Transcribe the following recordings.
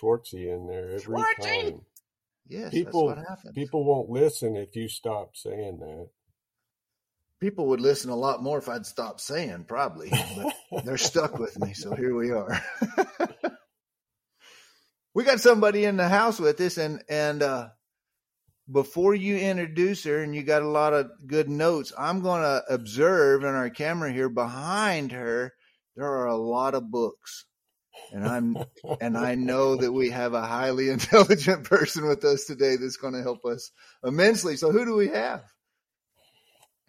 get Schwartzy in there every Schwartzy! time. Yes, People that's what happens. people won't listen if you stop saying that. People would listen a lot more if I'd stop saying, probably. But they're stuck with me, so here we are. we got somebody in the house with us, and and uh, before you introduce her, and you got a lot of good notes, I'm going to observe in our camera here behind her. There are a lot of books, and I'm and I know that we have a highly intelligent person with us today that's going to help us immensely. So, who do we have?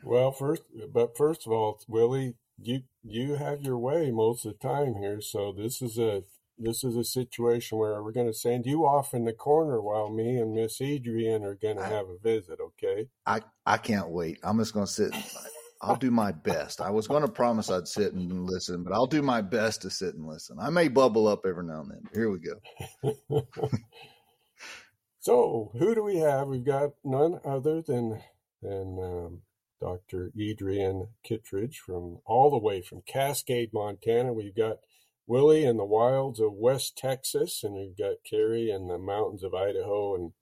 Well, first, but first of all, Willie, you you have your way most of the time here, so this is a this is a situation where we're going to send you off in the corner while me and Miss Edrienne are going to I- have a visit. Okay? I I can't wait. I'm just going to sit. I'll do my best. I was going to promise I'd sit and listen, but I'll do my best to sit and listen. I may bubble up every now and then. Here we go. so who do we have? We've got none other than than um, Dr. Edrienne Kittredge from all the way from Cascade, Montana. We've got Willie in the wilds of West Texas, and we've got Cary in the mountains of Idaho, and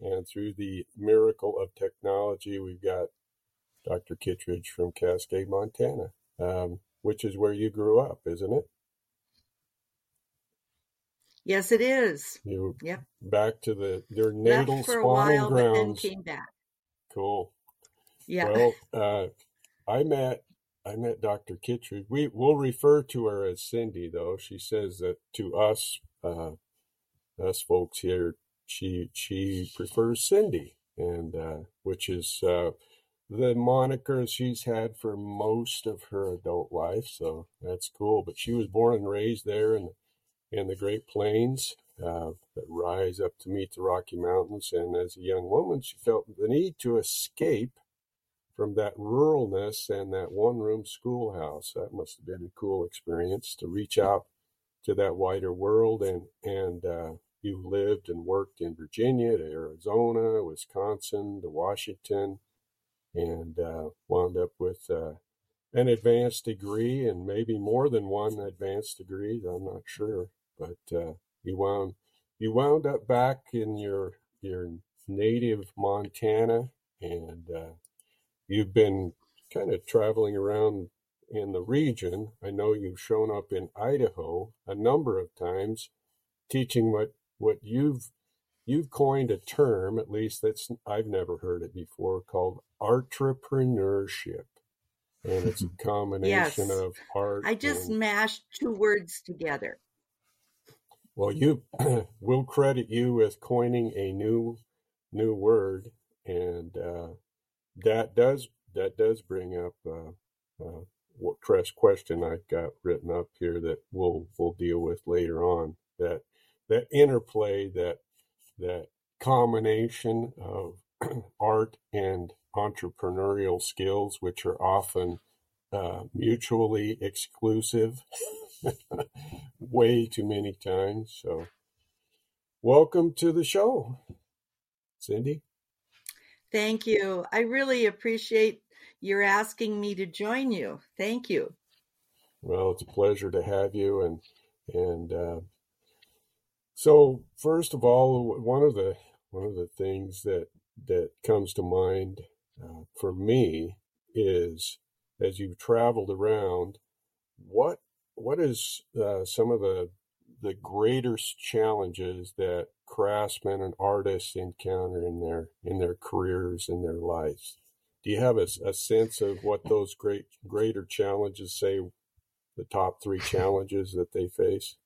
and through the miracle of technology, we've got Dr. Kittredge from Cascade, Montana, um, which is where you grew up, isn't it? Yes, it is. You Yep. back to the your natal Left for a spawning while, but then came back. Cool. Yeah. Well, uh, I met I met Dr. Kittredge. We will refer to her as Cindy, though. She says that to us, uh, us folks here, she she prefers Cindy, and uh, which is uh, the moniker she's had for most of her adult life. So that's cool. But she was born and raised there in in the Great Plains uh, that rise up to meet the Rocky Mountains. And as a young woman, she felt the need to escape from that ruralness and that one room schoolhouse. That must have been a cool experience to reach out to that wider world. And, and uh, you lived and worked in Virginia to Arizona, Wisconsin to Washington, and uh, wound up with uh, an advanced degree and maybe more than one advanced degree. I'm not sure, but uh, you wound you wound up back in your your native Montana, and uh, you've been kind of traveling around in the region. I know you've shown up in Idaho a number of times, teaching what what you've you've coined a term, at least that's I've never heard it before, called entrepreneurship, and it's a combination Yes. of art. I just and, mashed two words together. well, you will credit you with coining a new new word, and uh, that does that does bring up uh, uh, what Crest question I've got written up here that we'll we'll deal with later on. That that interplay, that that combination of art and entrepreneurial skills, which are often uh, mutually exclusive, way too many times. So, welcome to the show, Cindy. Thank you. I really appreciate your asking me to join you. Thank you. Well, it's a pleasure to have you, and and uh, so first of all, one of the one of the things that that comes to mind uh, for me is as you've traveled around, what what is uh, some of the the greatest challenges that craftsmen and artists encounter in their in their careers in their lives? Do you have a, a sense of what those great greater challenges say? The top three challenges that they face.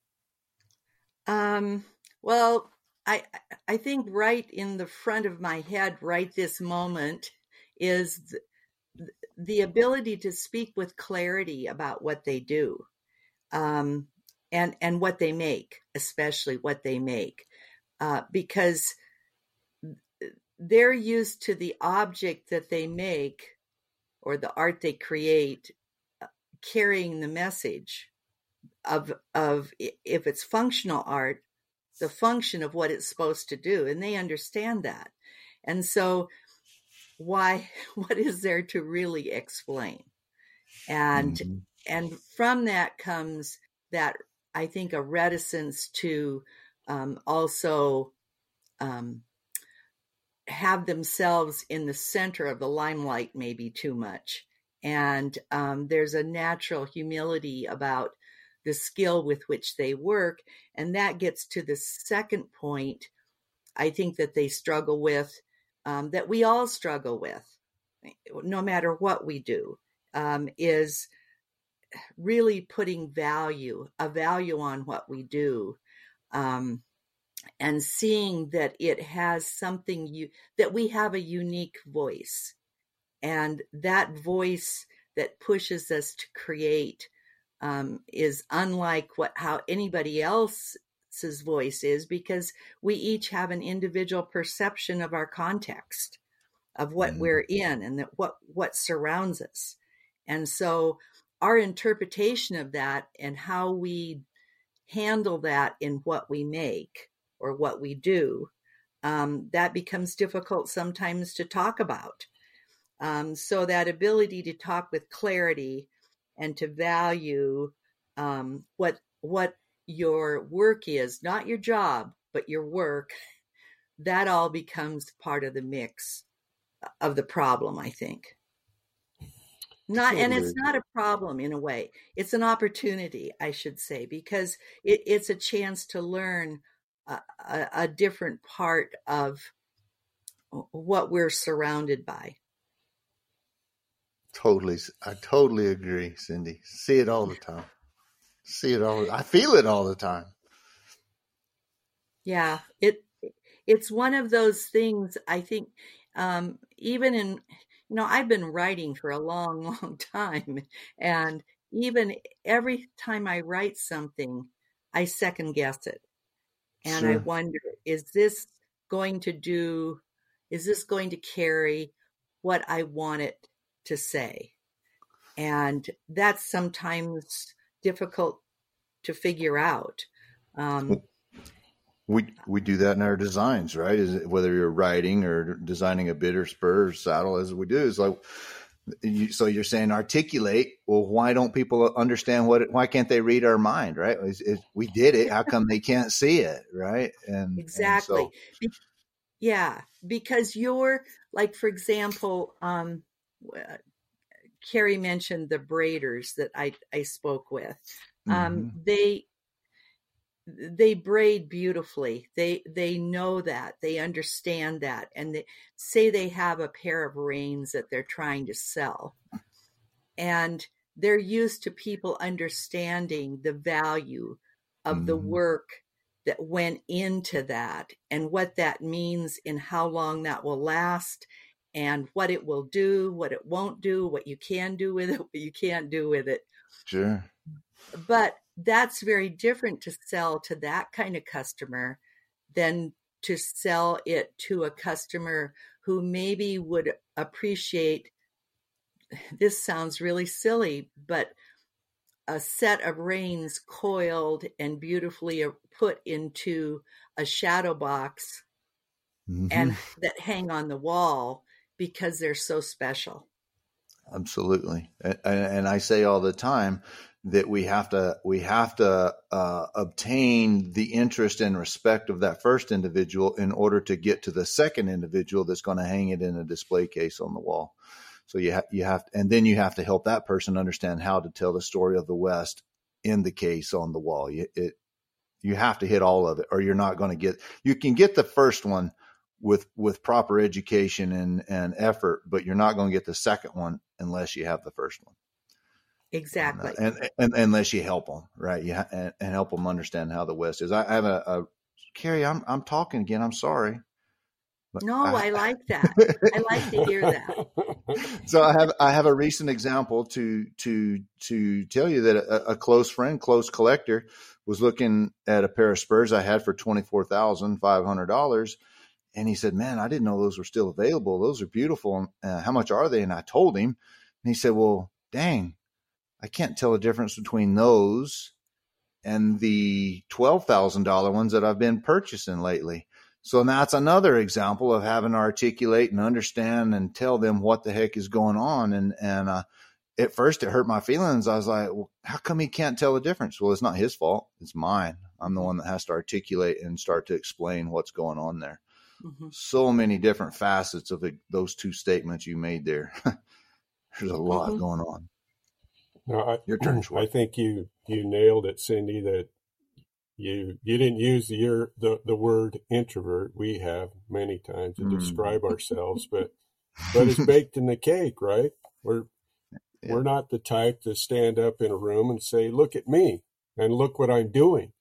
Um, well, I I think right in the front of my head, right this moment, is the, the ability to speak with clarity about what they do, um, and and what they make, especially what they make, uh, because they're used to the object that they make or the art they create uh, carrying the message of of if it's functional art the function of what it's supposed to do and they understand that and so why what is there to really explain and Mhm. and from that comes that I think, a reticence to um, also um, have themselves in the center of the limelight, maybe too much. And um, there's a natural humility about the skill with which they work. And that gets to the second point I think that they struggle with, um, that we all struggle with, no matter what we do, um, is really putting value, a value on what we do. Um, and seeing that it has something you that we have a unique voice and that voice that pushes us to create um, is unlike what how anybody else's voice is because we each have an individual perception of our context of what mm. we're in and that what what surrounds us and so our interpretation of that and how we handle that in what we make or what we do, um, that becomes difficult sometimes to talk about. Um, so that ability to talk with clarity and to value um, what what your work is, not your job, but your work, that all becomes part of the mix of the problem. I think. Not, and it's not a problem in a way. It's an opportunity, I should say, because it, it's a chance to learn a, a, a different part of what we're surrounded by. Totally. I totally agree, Cindy. See it all the time. See it all. I feel it all the time. Yeah. It, it's one of those things I think, um, even in, you know, I've been writing for a long, long time. And even every time I write something, I second guess it and sure. I wonder is this going to do is this going to carry what I want it to say? And that's sometimes difficult to figure out. Um, we we do that in our designs, right? Is it, whether you're writing or designing a bit or spur or saddle, as we do, is like you, so you're saying articulate. Well, why don't people understand what? It, why can't they read our mind? Right? It's, it's, we did it. How come they can't see it? Right? And exactly. And so, yeah, because you're like, for example, um, Cary mentioned the braiders that I I spoke with. Um, mm-hmm. They they braid beautifully they they know that they understand that and they say they have a pair of reins that they're trying to sell and they're used to people understanding the value of mm-hmm. the work that went into that and what that means and how long that will last and what it will do what it won't do what you can do with it what you can't do with it sure but that's very different to sell to that kind of customer than to sell it to a customer who maybe would appreciate this sounds really silly, but a set of reins coiled and beautifully put into a shadow box mm-hmm. and that hang on the wall because they're so special. Absolutely. And, and I say all the time, that we have to we have to uh, obtain the interest and respect of that first individual in order to get to the second individual that's going to hang it in a display case on the wall. So you have you have and then you have to help that person understand how to tell the story of the West in the case on the wall. You, it you have to hit all of it, or you're not going to get. You can get the first one with with proper education and and effort, but you're not going to get the second one unless you have the first one. Uh, exactly. And, and, and, unless you help them, right? You ha- and, and, help them understand how the West is. I, I have a, a Cary. I'm I'm talking again. I'm sorry. no, I, I, like that. I like to hear that. So I have I have a recent example to to to tell you that a, a close friend, close collector, was looking at a pair of spurs I had for twenty four thousand five hundred dollars, and he said, "Man, I didn't know those were still available. Those are beautiful. Uh, how much are they?" And I told him, and he said, "Well, dang, I can't tell the difference between those and the $12,000 ones that I've been purchasing lately. So that's another example of having to articulate and understand and tell them what the heck is going on. And, and, uh, at first it hurt my feelings. I was like, well, how come he can't tell the difference? Well, it's not his fault. It's mine. I'm the one that has to articulate and start to explain what's going on there. Mm-hmm. So many different facets of the, those two statements you made there. There's a lot mm-hmm. going on. No, I, Your turn. I think you you nailed it, Cindy. That you you didn't use the your, the the word introvert. We have many times to mm. describe ourselves, but but it's baked in the cake, right? We're yeah. we're not the type to stand up in a room and say, "Look at me and look what I'm doing."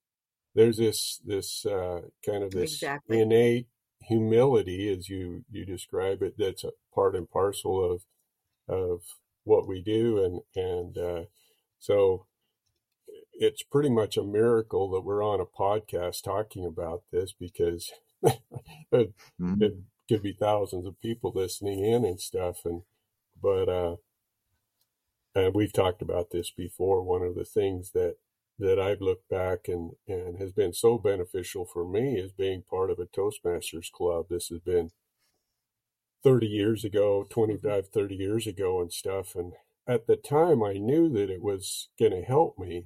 There's this this uh, kind of this exactly. innate humility, as you you describe it, that's a part and parcel of of what we do, and and uh, so it's pretty much a miracle that we're on a podcast talking about this because it, mm-hmm. it, could be thousands of people listening in and stuff and but uh and we've talked about this before one of the things that that I've looked back and and has been so beneficial for me is being part of a Toastmasters club this has been 30 years ago 25 mm-hmm. 30 years ago and stuff and at the time I knew that it was going to help me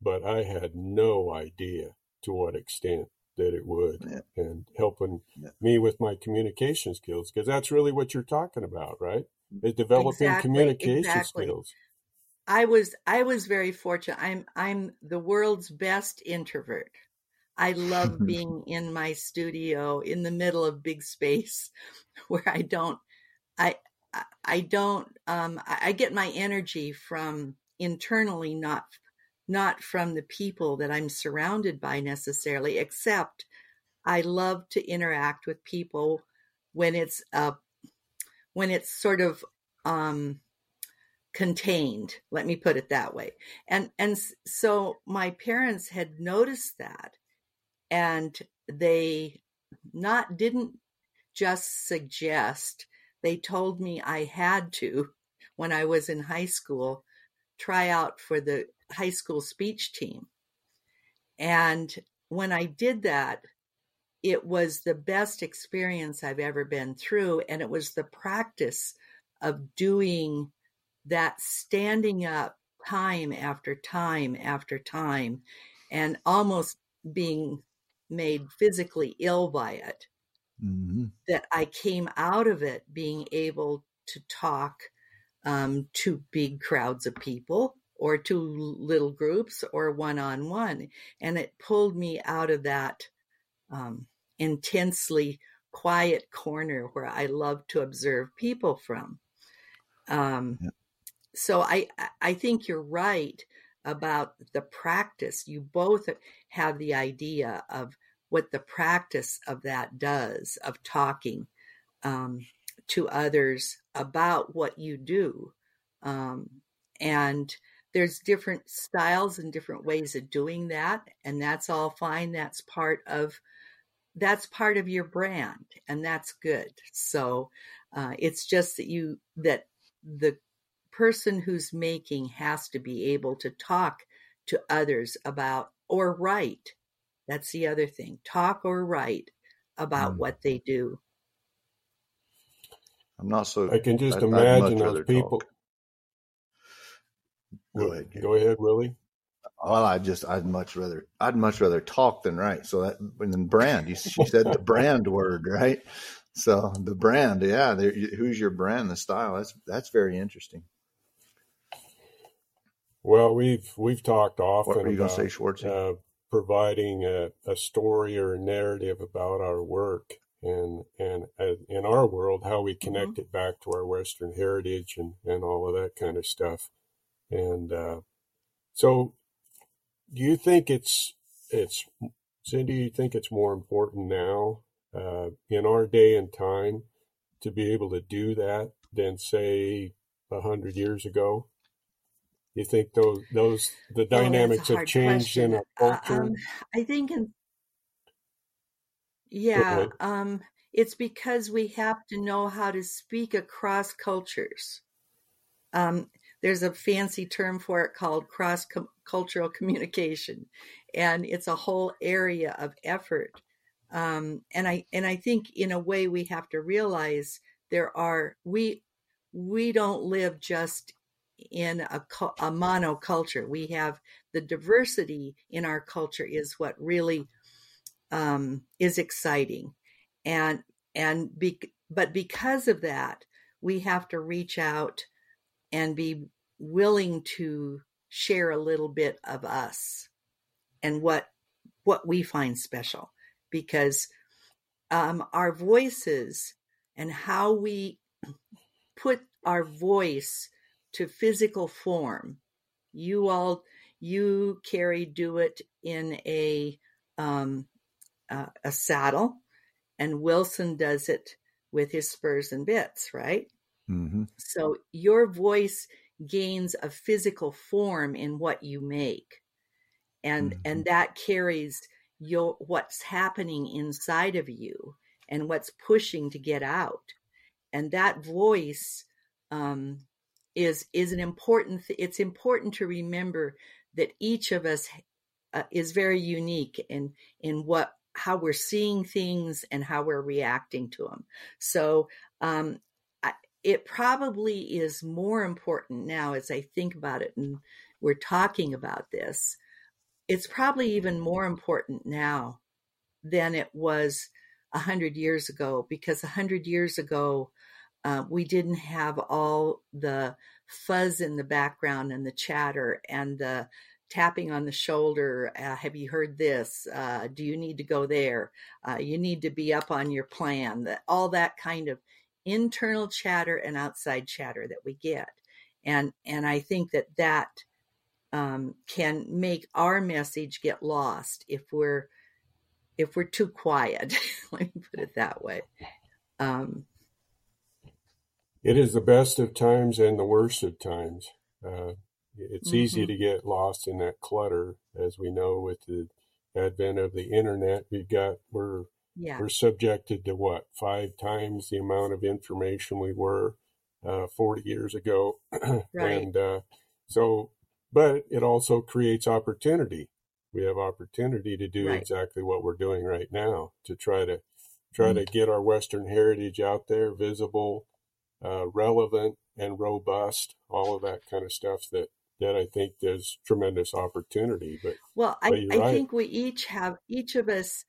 but I had no idea to what extent that it would yeah. and helping yeah. me with my communication skills because that's really what you're talking about right mm, is developing exactly, communication exactly. skills i was i was very fortunate. I'm i'm the world's best introvert. I love being in my studio in the middle of big space where i don't i i don't um i get my energy from internally not not from the people that I'm surrounded by necessarily, except I love to interact with people when it's uh, when it's sort of um, contained. Let me put it that way. And and so my parents had noticed that, and they not didn't just suggest. They told me I had to when I was in high school try out for the high school speech team. And when I did that, it was the best experience I've ever been through. And it was the practice of doing that standing up time after time after time and almost being made physically ill by it. Mm-hmm. That I came out of it being able to talk um, to big crowds of people or two little groups or one on one. And it pulled me out of that um, intensely quiet corner where I love to observe people from. Um, yeah. So I, I think you're right about the practice. You both have the idea of what the practice of that does, of talking um, to others about what you do. Um, and there's different styles and different ways of doing that and that's all fine that's part of that's part of your brand and that's good so uh, it's just that you that the person who's making has to be able to talk to others about or write that's the other thing talk or write about mm. what they do i'm not so i can just I'd, imagine I'd those people talk. Go ahead. Go ahead, Willie. Well, I just I'd much rather I'd much rather talk than write. So that and then brand. You, she said the brand word, right? So the brand, yeah. Who's your brand? The style. That's that's very interesting. Well, we've we've talked often what were you about say, Schwartz? Uh, providing a, a story or a narrative about our work and and uh, in our world how we connect mm-hmm. it back to our Western heritage and and all of that kind of stuff. And uh, so, do you think it's it's Cindy? Do you think it's more important now uh, in our day and time to be able to do that than say a hundred years ago? You think those those the oh, dynamics have changed question. in our uh, culture? Um, I think in yeah, um, it's because we have to know how to speak across cultures. Um, there's a fancy term for it called cross cultural communication, and it's a whole area of effort. Um, and I and I think in a way we have to realize there are we we don't live just in a, a monoculture. We have the diversity in our culture is what really um, is exciting, and and be, but because of that, we have to reach out and be willing to share a little bit of us and what what we find special because um, our voices and how we put our voice to physical form. You all, you Cary, do it in a um, uh, a saddle, and Wilson does it with his spurs and bits, right? Mm-hmm. So your voice gains a physical form in what you make, and mm-hmm. and that carries your what's happening inside of you and what's pushing to get out, and that voice um, is is an important. Th- it's important to remember that each of us uh, is very unique in in what how we're seeing things and how we're reacting to them. So um, I, it probably is more important now as I think about it and we're talking about this. It's probably even more important now than it was a hundred years ago because a hundred years ago uh, we didn't have all the fuzz in the background and the chatter and the tapping on the shoulder. Uh, have you heard this? Uh, do you need to go there? Uh, you need to be up on your plan. That all that kind of internal chatter and outside chatter that we get, and and I think that that um, can make our message get lost if we're if we're too quiet. Let me put it that way. Um, it is the best of times and the worst of times. Uh, it's mm-hmm. easy to get lost in that clutter, as we know with the advent of the internet. We've got we're yeah. we're subjected to what five times the amount of information we were uh, 40 years ago, right. and uh, so. But it also creates opportunity. We have opportunity to do right. exactly what we're doing right now to try to try mm-hmm. to get our Western heritage out there, visible, uh, relevant, and robust. All of that kind of stuff that that I think there's tremendous opportunity. But well, I, I right. think we each have each of us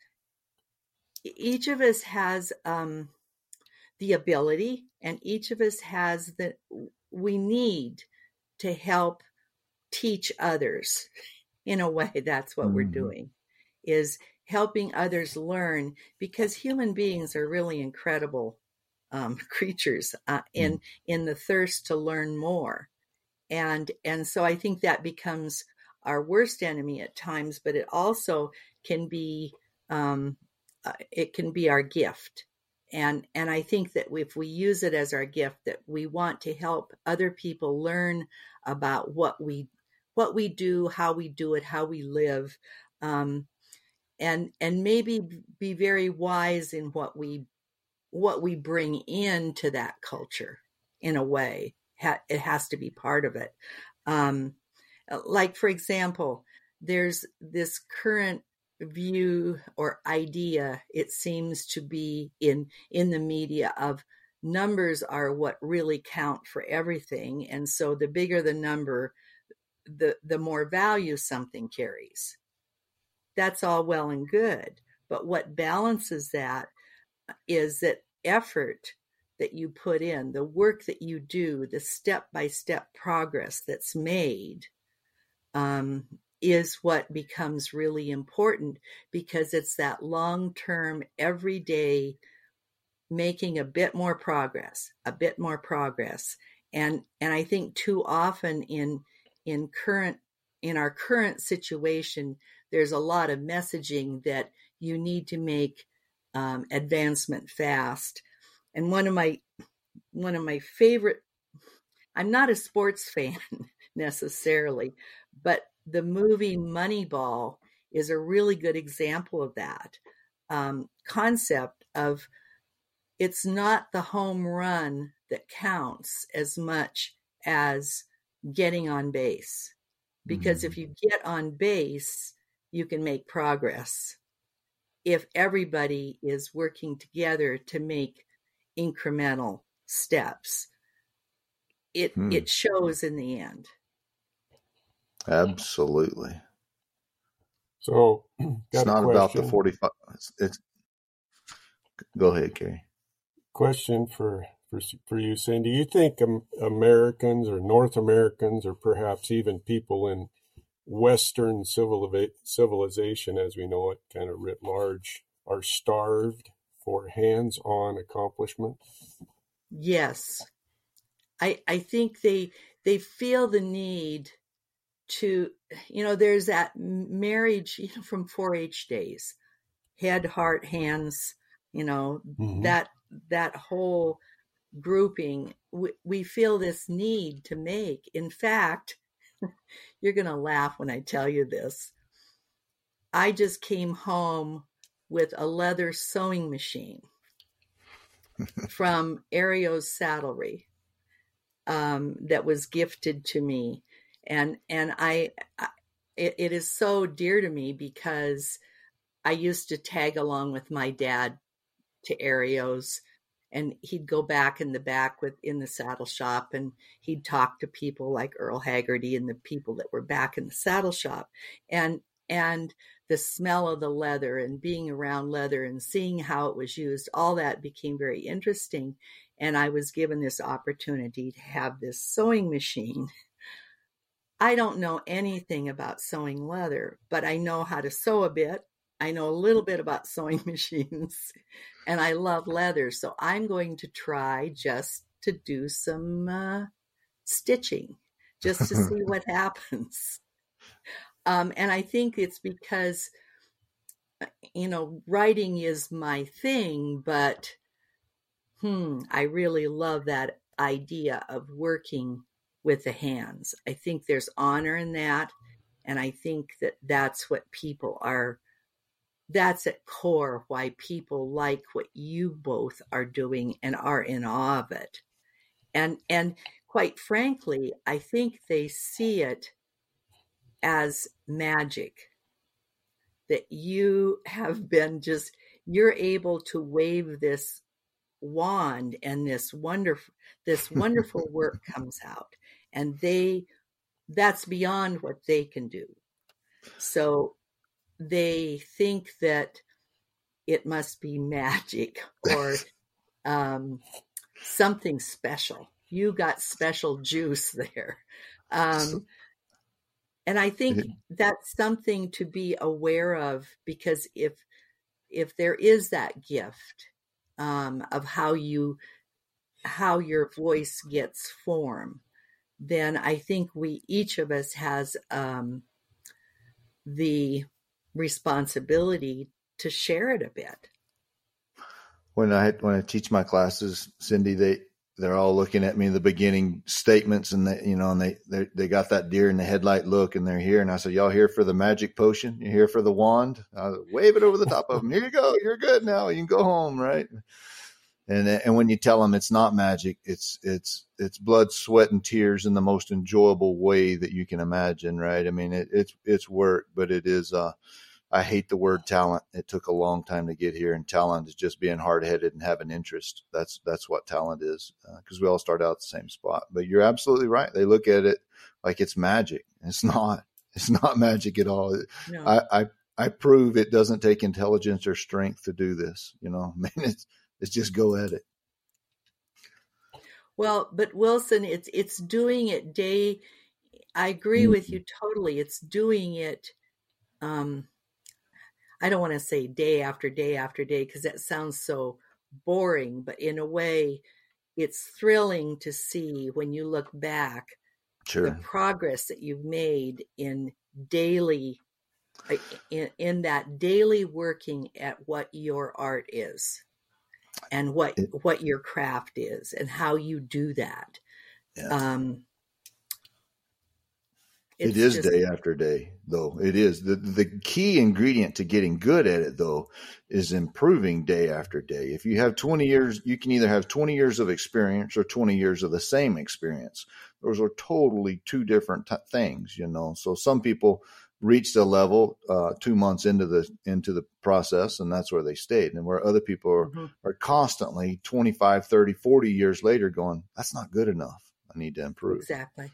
each of us has um, the ability, and each of us has that we need to help teach others. In a way, that's what mm-hmm. we're doing is helping others learn because human beings are really incredible um, creatures uh, in mm. in the thirst to learn more and and so i think that becomes our worst enemy at times but it also can be um, uh, it can be our gift and and i think that if we use it as our gift that we want to help other people learn about what we what we do how we do it how we live um, and and maybe be very wise in what we what we bring into that culture in a way it has to be part of it. Um, like, for example, there's this current view or idea it seems to be in in the media of numbers are what really count for everything and so the bigger the number the the more value something carries that's all well and good but what balances that is that effort that you put in, the work that you do, the step by step progress that's made, um, is what becomes really important because it's that long term, everyday making a bit more progress, a bit more progress. And, and I think too often in, in current, in our current situation, there's a lot of messaging that you need to make um, advancement fast and one of my one of my favorite I'm not a sports fan necessarily, but the movie Moneyball is a really good example of that um, concept of it's not the home run that counts as much as getting on base. Because mm-hmm. if you get on base, you can make progress. If everybody is working together to make incremental steps. it Hmm. it shows in the end. Absolutely. So, It's got a not about the 45. It's, it's go ahead, Cary. question for for for you, Cindy. You think um, Americans or North Americans or perhaps even people in Western civiliza- civilization, as we know it, kind of writ large, are starved for hands-on accomplishment? Yes. I I think they they feel the need to you know there's that marriage you know from 4-H days head heart hands you know Mhm. that that whole grouping we, we feel this need to make in fact you're going to laugh when I tell you this. I just came home with a leather sewing machine from Ario's saddlery um, that was gifted to me, and and I, I it, it is so dear to me because I used to tag along with my dad to Ario's, and he'd go back in the back with in the saddle shop, and he'd talk to people like Earl Haggerty and the people that were back in the saddle shop, and and the smell of the leather and being around leather and seeing how it was used, all that became very interesting. And I was given this opportunity to have this sewing machine. I don't know anything about sewing leather, but I know how to sew a bit. I know a little bit about sewing machines and I love leather. So I'm going to try just to do some uh, stitching just to see what happens. Um, and I think it's because, uh, you know, writing is my thing, but hmm, I really love that idea of working with the hands. I think there's honor in that. And I think that that's what people are, that's at core why people like what you both are doing and are in awe of it. And, and quite frankly, I think they see it as magic that you have been just you're able to wave this wand and this wonderful this wonderful work comes out and they that's beyond what they can do so they think that it must be magic or um, something special. You got special juice there. Um, and i think that's something to be aware of because if if there is that gift um, of how you how your voice gets form then i think we each of us has um, the responsibility to share it a bit When I when I teach my classes, Cindy, they they're all looking at me in the beginning statements, and they you know, and they they they got that deer in the headlight look, and they're here, and I said, "Y'all here for the magic potion? You here for the wand? I wave it over the top of them. Here you go. You're good now. You can go home, right?" And and when you tell them it's not magic, it's it's it's blood, sweat, and tears in the most enjoyable way that you can imagine, right? I mean, it, it's it's work, but it is. Uh, I hate the word talent. It took a long time to get here, and talent is just being hard headed and having interest. That's that's what talent is, because uh, we all start out the same spot. But you're absolutely right. They look at it like it's magic. It's not. It's not magic at all. no. I, I I prove it doesn't take intelligence or strength to do this. You know, I mean, it's it's just go at it. Well, but Wilson, it's it's doing it day. I agree with you totally. It's doing it. Um, I don't want to say day after day after day because that sounds so boring, but in a way, it's thrilling to see when you look back the progress that you've made in daily in, in that daily working at what your art is and what It- what your craft is and how you do that Yeah. um it's just- day after day, though. It is the the key ingredient to getting good at it, though, is improving day after day. If you have twenty years, you can either have twenty years of experience or twenty years of the same experience. Those are totally two different t- things, you know. So some people reached a level uh, two months into the into the process, and that's where they stayed. And where other people are Mhm. are constantly 25, 30, 40 years later going, that's not good enough. I need to improve. Exactly.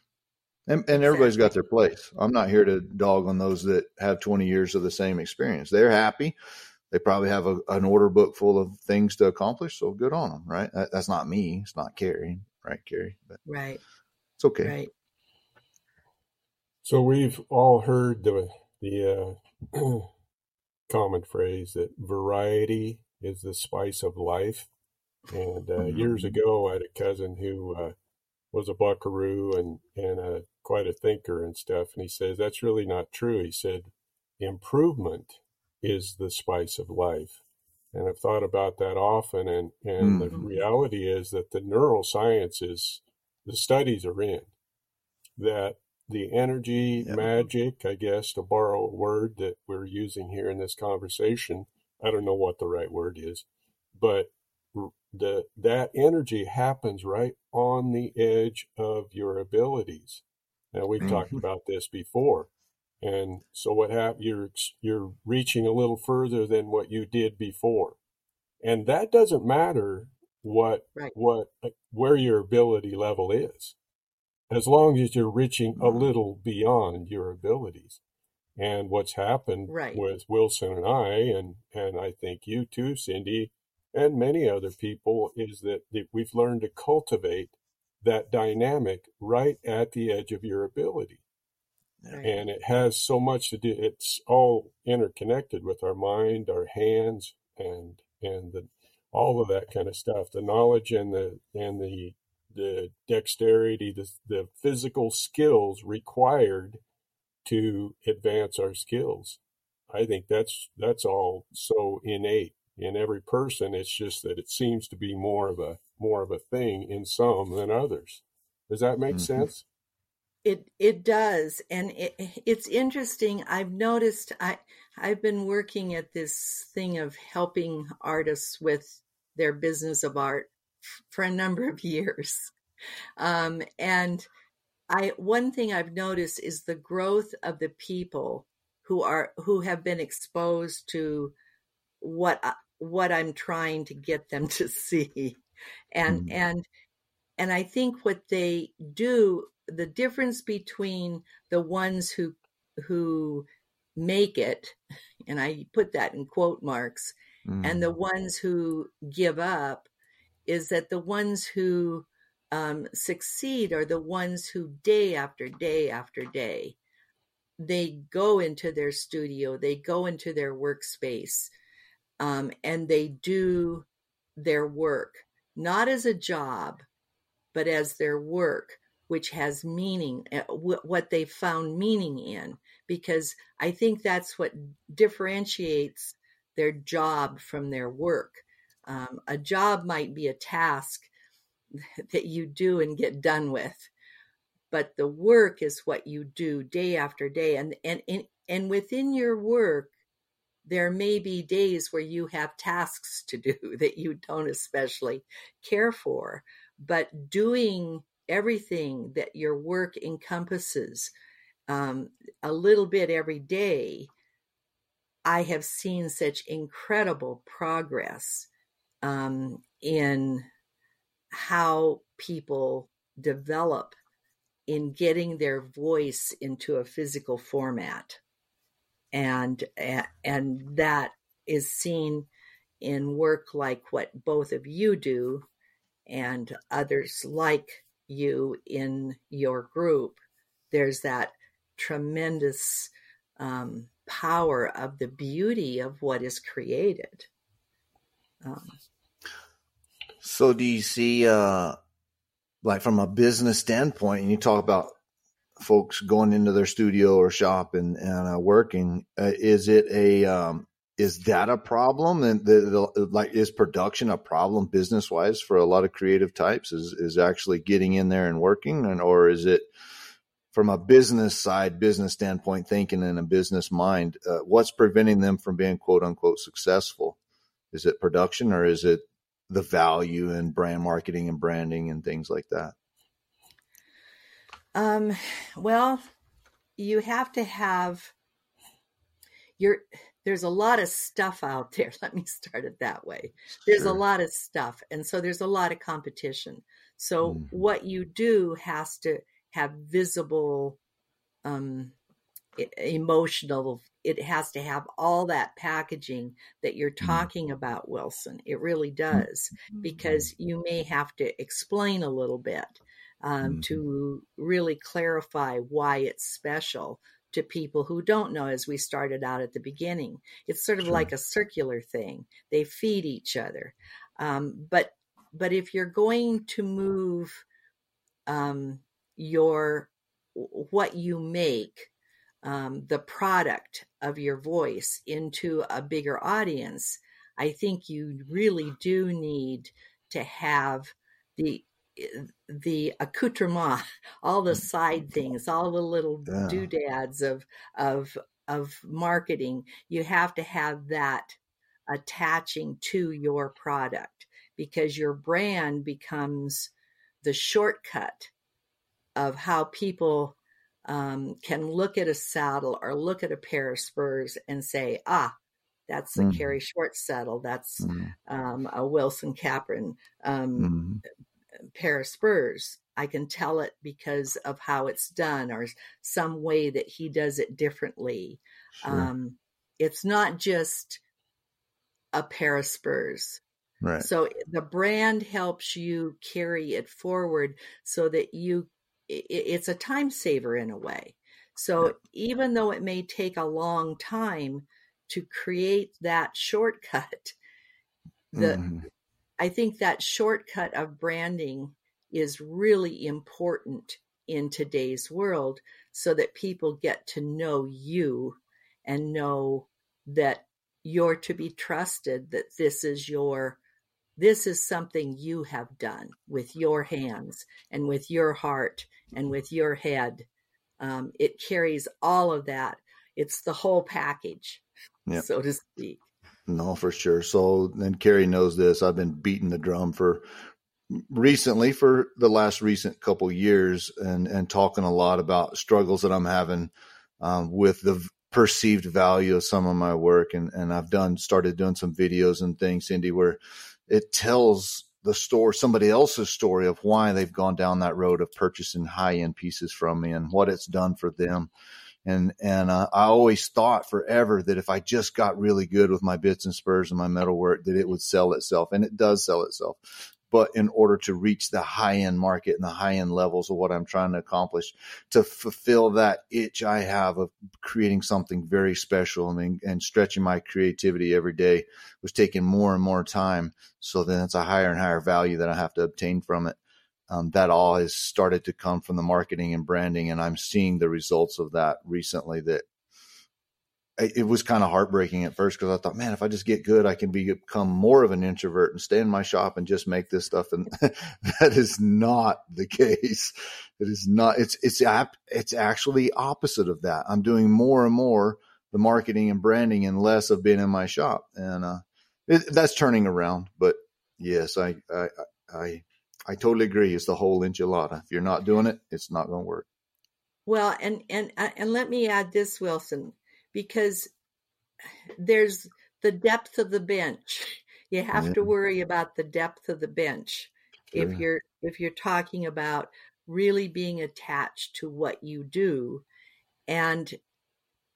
And, and everybody's got their place. I'm not here to dog on those that have 20 years of the same experience. They're happy. They probably have a, an order book full of things to accomplish. So good on them, right? That, that's not me. It's not Cary, right, Cary? But right. It's okay. Right. So we've all heard the the uh, common phrase that variety is the spice of life. And uh, years Mm-hmm. ago, I had a cousin who uh, was a buckaroo and and uh, quite a thinker and stuff. And he says that's really not true. He said improvement is the spice of life. And I've thought about that often. And and the Mhm. reality is that the neuroscience is the studies are in that the energy Yep. magic, I guess, to borrow a word that we're using here in this conversation. I don't know what the right word is, but the that energy happens right on the edge of your abilities. Now we've talked Mhm. about this before, and so what hap- You're you're reaching a little further than what you did before, and that doesn't matter what Right. what uh, where your ability level is as long as you're reaching a Mhm. little beyond your abilities. And what's happened Right. with Wilson and I, and, and I think you too, Cindy, and many other people, is that, that we've learned to cultivate that dynamic right at the edge of your ability. Right. And it has so much to do, it's all interconnected with our mind, our hands, and, and the, all of that kind of stuff, the knowledge and the, and the, the dexterity, the, the physical skills required to advance our skills. I think that's that's all so innate in every person. It's just that it seems to be more of a more of a thing in some than others. Does that make Mhm. sense? It it does, and it, it's interesting. I've noticed. I I've been working at this thing of helping artists with their business of art f- for a number of years, um, and I one thing I've noticed is the growth of the people who are who have been exposed to what I- what I'm trying to get them to see, and Mhm. and and I think what they do, the difference between the ones who who make it, and I put that in quote marks, and the Mhm. ones who give up, is that the ones who um, succeed are the ones who day after day after day they go into their studio, they go into their workspace, um, and they do their work, not as a job, but as their work, which has meaning, uh, what they found meaning in. Because I think that's what differentiates their job from their work. Um, a job might be a task that you do and get done with but the work is what you do day after day. And and and, within your work there may be days where you have tasks to do that you don't especially care for but doing everything that your work encompasses um, a little bit every day i have seen such incredible progress um, in how people develop in getting their voice into a physical format. And and that is seen in work like what both of you do and others like you in your group. There's that tremendous um, power of the beauty of what is created um, So do you see, uh, like from a business standpoint, and you talk about folks going into their studio or shop and, and uh, working, uh, is it a, um, is that a problem? And the, the, like, is production a problem business wise for a lot of creative types? Is is actually getting in there and working, and or is it from a business side, business standpoint, thinking in a business mind? Uh, what's preventing them from being quote unquote successful? Is it production, or is it the value and brand marketing and branding and things like that? Um, well, you have to have your there's a lot of stuff out there. Let me start it that way. There's Sure. a lot of stuff. And so there's a lot of competition. So Mhm. what you do has to have visible, um, emotional, it has to have all that packaging that you're Mm. talking about, Wilson. It really does, because you may have to explain a little bit um, Mhm. to really clarify why it's special to people who don't know as we started out at the beginning it's sort of Sure. like a circular thing they feed each other um, but but if you're going to move um, your what you make um, the product of your voice into a bigger audience i think you really do need to have the the accoutrement all the side things all the little Yeah. doodads of of of marketing you have to have that attaching to your product because your brand becomes the shortcut of how people um, can look at a saddle or look at a pair of spurs and say, ah, that's a Mhm. Cary Schwartz saddle. That's Mhm. um, a Wilson Capron um, Mhm. pair of spurs. I can tell it because of how it's done or some way that he does it differently. Sure. Um, it's not just a pair of spurs. right. So the brand helps you carry it forward so that you, it's a time saver in a way. So even though it may take a long time to create that shortcut, the, Mhm. I think that shortcut of branding is really important in today's world so that people get to know you and know that you're to be trusted that this is your this is something you have done with your hands and with your heart and with your head um, it carries all of that it's the whole package Yep. so to speak No, for sure. So, and Cary knows this. I've been beating the drum for recently for the last recent couple years and, and talking a lot about struggles that I'm having um, with the perceived value of some of my work. And, and I've done, started doing some videos and things, Cindy, where it tells the store, somebody else's story of why they've gone down that road of purchasing high end pieces from me and what it's done for them and and uh, I always thought forever that if I just got really good with my bits and spurs and my metalwork, that it would sell itself, and it does sell itself. But in order to reach the high end market and the high end levels of what I'm trying to accomplish, to fulfill that itch I have of creating something very special and and, stretching my creativity every day was taking more and more time. So then it's a higher and higher value that I have to obtain from it um, that all has started to come from the marketing and branding and i'm seeing the results of that recently that it was kind of heartbreaking at first because i thought man if i just get good i can be, become more of an introvert and stay in my shop and just make this stuff and that is not the case it is not it's it's it's actually opposite of that i'm doing more and more the marketing and branding and less of being in my shop and uh it, that's turning around but yes i i i I totally agree. It's the whole enchilada. If you're not doing it, it's not going to work. Well, and and uh, and let me add this, Wilson, because there's the depth of the bench. You have Yeah. to worry about the depth of the bench if Sure. you're if you're talking about really being attached to what you do, and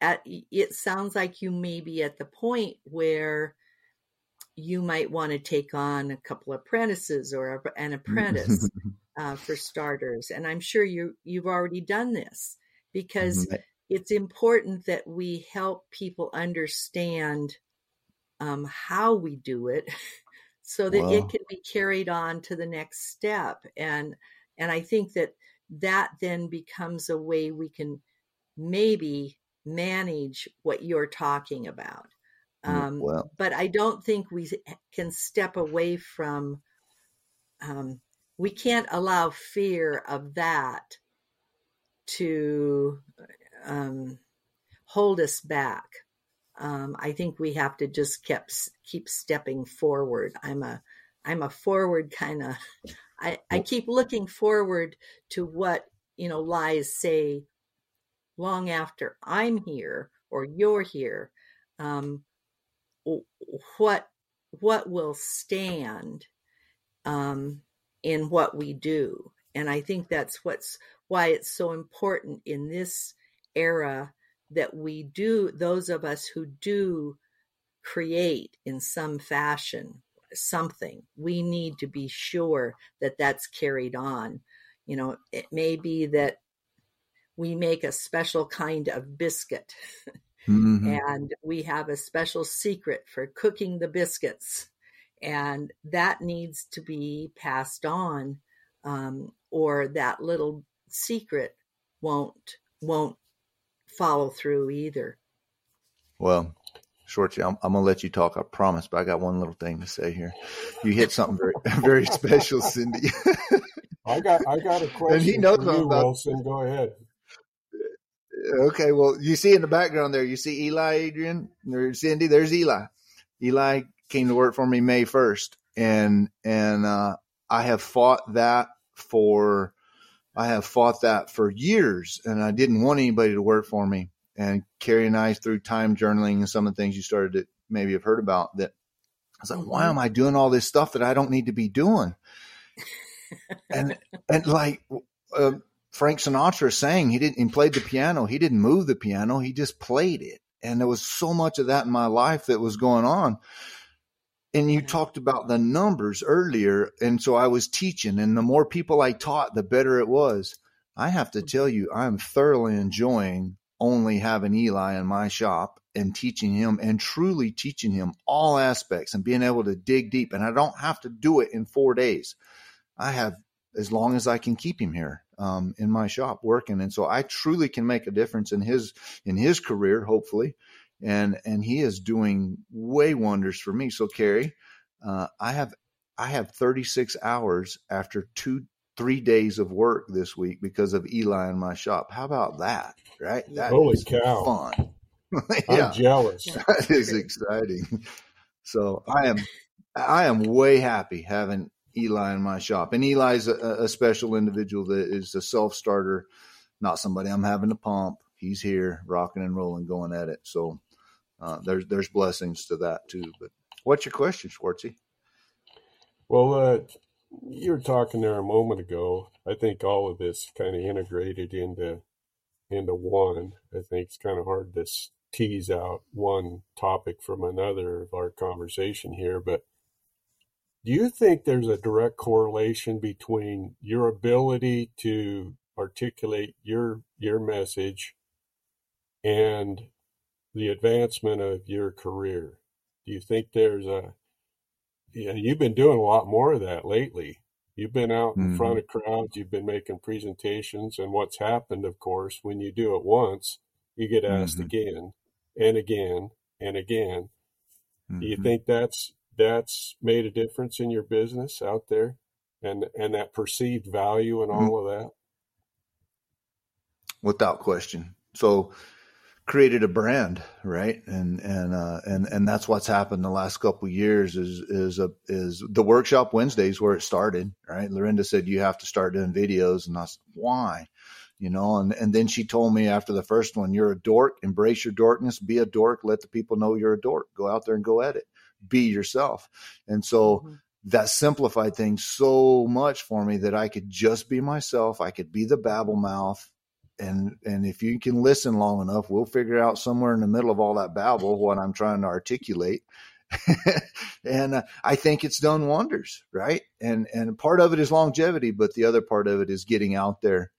at, it sounds like you may be at the point where you might want to take on a couple apprentices or a, an apprentice uh, for starters. And I'm sure you you've already done this because. It's important that we help people understand um, how we do it, so that Wow. it can be carried on to the next step. And and I think that that then becomes a way we can maybe manage what you're talking about. Mm, Um, but I don't think we can step away from. Um, we can't allow fear of that to um, hold us back. Um, I think we have to just keep keep stepping forward. I'm a I'm a forward kind of. I, I keep looking forward to what you know lies say long after I'm here or you're here. um, what what will stand um, in what we do. And I think that's what's why it's so important in this era that we do, those of us who do create in some fashion something, we need to be sure that that's carried on. You know, it may be that we make a special kind of biscuit mm-hmm. and we have a special secret for cooking the biscuits and that needs to be passed on um, or that little secret won't won't follow through either well Shorty, I'm, I'm, gonna let you talk. I promise, but I got one little thing to say here. You hit something very, very special, Cindy. I got, I got a question. And he knows for you, about, Wilson. Go ahead. Okay, well, you see in the background there, you see Eli, Edrienne, or Cindy. There's Eli. Eli came to work for me May 1st. And, and, uh, I have fought that for, I have fought that for years and I didn't want anybody to work for me. And Cary and I, through time journaling and some of the things you started to maybe have heard about that, I was like, why am I doing all this stuff that I don't need to be doing? and, and like, uh, Frank Sinatra sang he didn't he played the piano. He didn't move the piano. He just played it. And there was so much of that in my life that was going on and you talked about the numbers earlier. And so I was teaching, and the more people I taught, the better it was. I have to tell you, I'm thoroughly enjoying only having Eli in my shop and teaching him and truly teaching him all aspects and being able to dig deep. And I don't have to do it in four days. I have as long as I can keep him here um, in my shop working, and so I truly can make a difference in his in his career, hopefully, and and he is doing way wonders for me. So Cary, uh, I have I have 36 hours after two three days of work this week because of Eli in my shop. How about that? Right? That Holy cow! Fun. yeah. I'm jealous. That is exciting. So I am I am way happy having Eli in my shop. And Eli's a, a special individual that is a self starter, not somebody I'm having to pump. He's here, rocking and rolling, going at it. So uh, there's there's blessings to that too. But what's your question, Schwartzy? Well, uh, you were talking there a moment ago. I think all of this kind of integrated into into one. I think it's kind of hard to tease out one topic from another of our conversation here, but do you think there's a direct correlation between your ability to articulate your your message and the advancement of your career? Do you think there's a, yeah, you've been doing a lot more of that lately. You've been out in mm-hmm. front of crowds, you've been making presentations, and what's happened, of course, when you do it once, you get asked mm-hmm. again and again and again. Mm-hmm. Do you mm-hmm. think that's that's made a difference in your business out there, and and that perceived value and mm-hmm. all of that? Without question. So created a brand, right? And and uh, and and that's what's happened the last couple years is is a is the workshop Wednesdays where it started, right? Lorinda said you have to start doing videos, and I said why, you know, and and then she told me after the first one, you're a dork, embrace your dorkness, be a dork, let the people know you're a dork, go out there and go at it, be yourself, and so. Mm-hmm that simplified things so much for me that I could just be myself. I could be the babble mouth and and if you can listen long enough, we'll figure out somewhere in the middle of all that babble what I'm trying to articulate. and uh, I think it's done wonders, right? And and part of it is longevity, but the other part of it is getting out there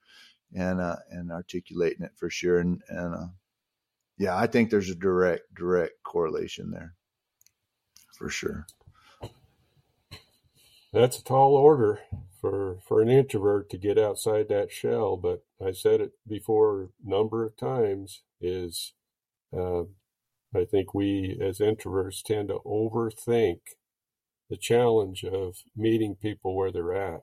and uh, and articulating it for sure. And and uh, yeah, I think there's a direct direct correlation there for sure. That's a tall order for for an introvert to get outside that shell. But I said it before a number of times. Is uh, I think we as introverts tend to overthink the challenge of meeting people where they're at.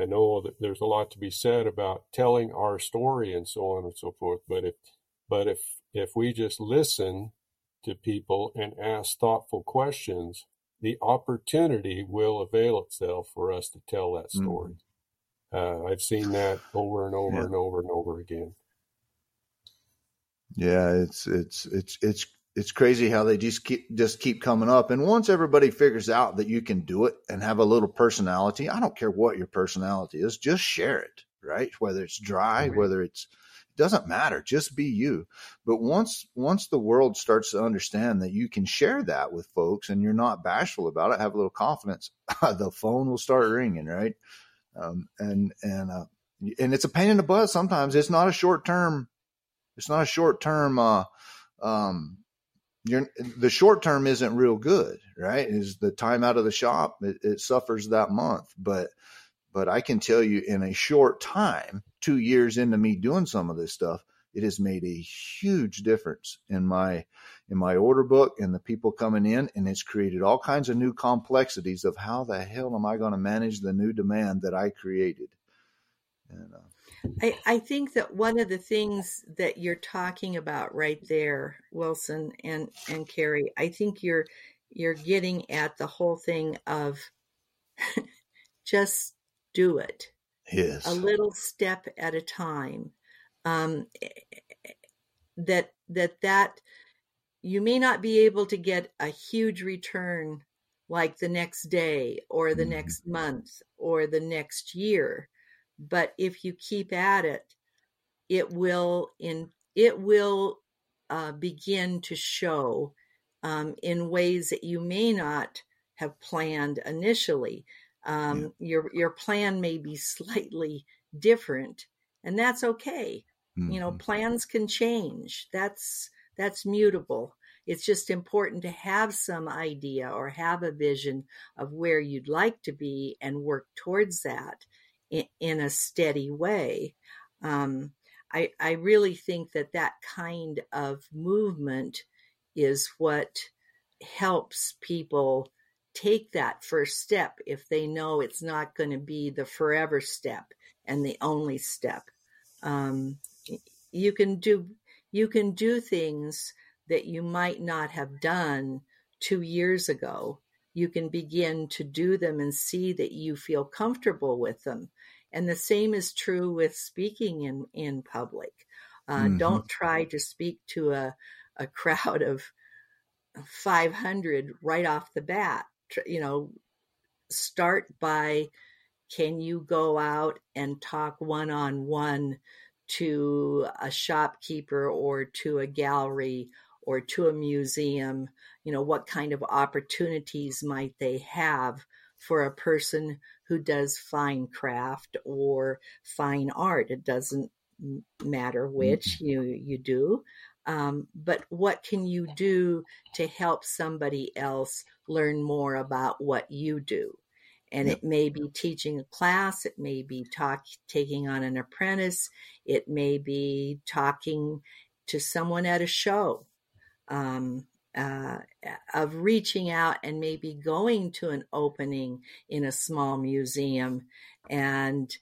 I know that there's a lot to be said about telling our story and so on and so forth. But if but if if we just listen to people and ask thoughtful questions, the opportunity will avail itself for us to tell that mm-hmm. story. Mm. Uh, I've seen that over and over yeah. and over and over again. Yeah, it's it's it's it's it's crazy how they just keep just keep coming up. And once everybody figures out that you can do it and have a little personality, I don't care what your personality is, just share it, right? Whether it's dry, whether it's it doesn't matter, just be you. But once once the world starts to understand that you can share that with folks and you're not bashful about it, have a little confidence, the phone will start ringing, right? Um, and and uh, and it's a pain in the butt sometimes. It's not a short term. It's not a short term. Uh, um, you're, the short term isn't real good, right? Is the time out of the shop it, it suffers that month, but but I can tell you in a short time, two years into me doing some of this stuff, it has made a huge difference in my in my order book and the people coming in and it's created all kinds of new complexities of how the hell am I going to manage the new demand that I created. And, uh, I, I think that one of the things that you're talking about right there, Wilson and, and Cary, I think you're you're getting at the whole thing of just do it. Yes. A little step at a time. Um, that that that you may not be able to get a huge return like the next day or the mm-hmm. next month or the next year but if you keep at it, it will in it will uh, begin to show um, in ways that you may not have planned initially. Um, yeah. Your your plan may be slightly different, and that's okay. Mm-hmm. You know, mm-hmm. plans can change. That's that's mutable. It's just important to have some idea or have a vision of where you'd like to be and work towards that in, in a steady way. Um, I, I really think that that kind of movement is what helps people take that first step if they know it's not going to be the forever step and the only step. Um, you can do you can do things that you might not have done two years ago you can begin to do them and see that you feel comfortable with them. And the same is true with speaking in, in public. Uh, mm-hmm. Don't try to speak to a, a crowd of 500 right off the bat. You know, start by can you go out and talk one on one to a shopkeeper or to a gallery or to a museum? You know what kind of opportunities might they have for a person who does fine craft or fine art? It doesn't matter which mm-hmm. you you do um, but what can you do to help somebody else learn more about what you do? And it may be teaching a class it may be talk taking on an apprentice it may be talking to someone at a show um, uh, of reaching out and maybe going to an opening in a small museum and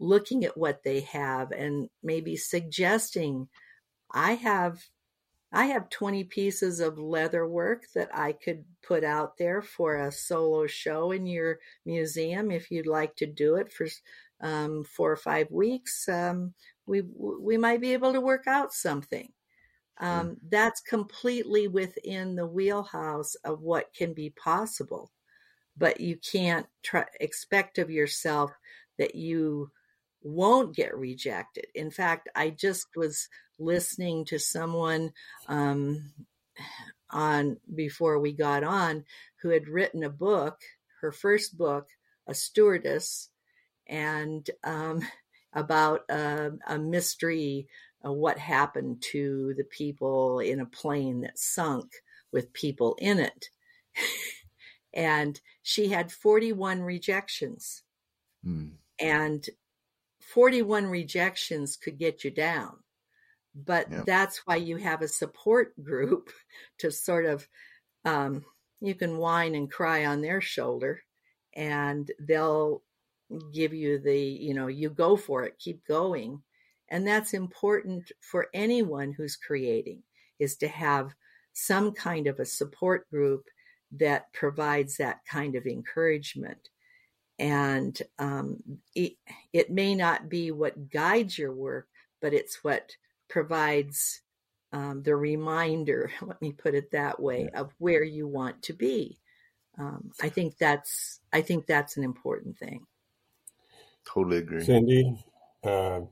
looking at what they have and maybe suggesting i have i have 20 pieces of leather work that i could put out there for a solo show in your museum if you'd like to do it for um, four or five weeks um, we we might be able to work out something um, that's completely within the wheelhouse of what can be possible. But you can't try, expect of yourself that you won't get rejected. In fact, I just was listening to someone um, on before we got on who had written a book, her first book, a stewardess, and um, about a, a mystery what happened to the people in a plane that sunk with people in it. and she had 41 rejections. Mm. And 41 rejections could get you down. But yep. that's why you have a support group to sort of, um, you can whine and cry on their shoulder and they'll give you the, you know, you go for it, keep going. And that's important for anyone who's creating is to have some kind of a support group that provides that kind of encouragement. And um, it, it, may not be what guides your work, but it's what provides um, the reminder, let me put it that way, yeah. of where you want to be. Um, I think that's I think that's an important thing. Totally agree, Cindy. Uh,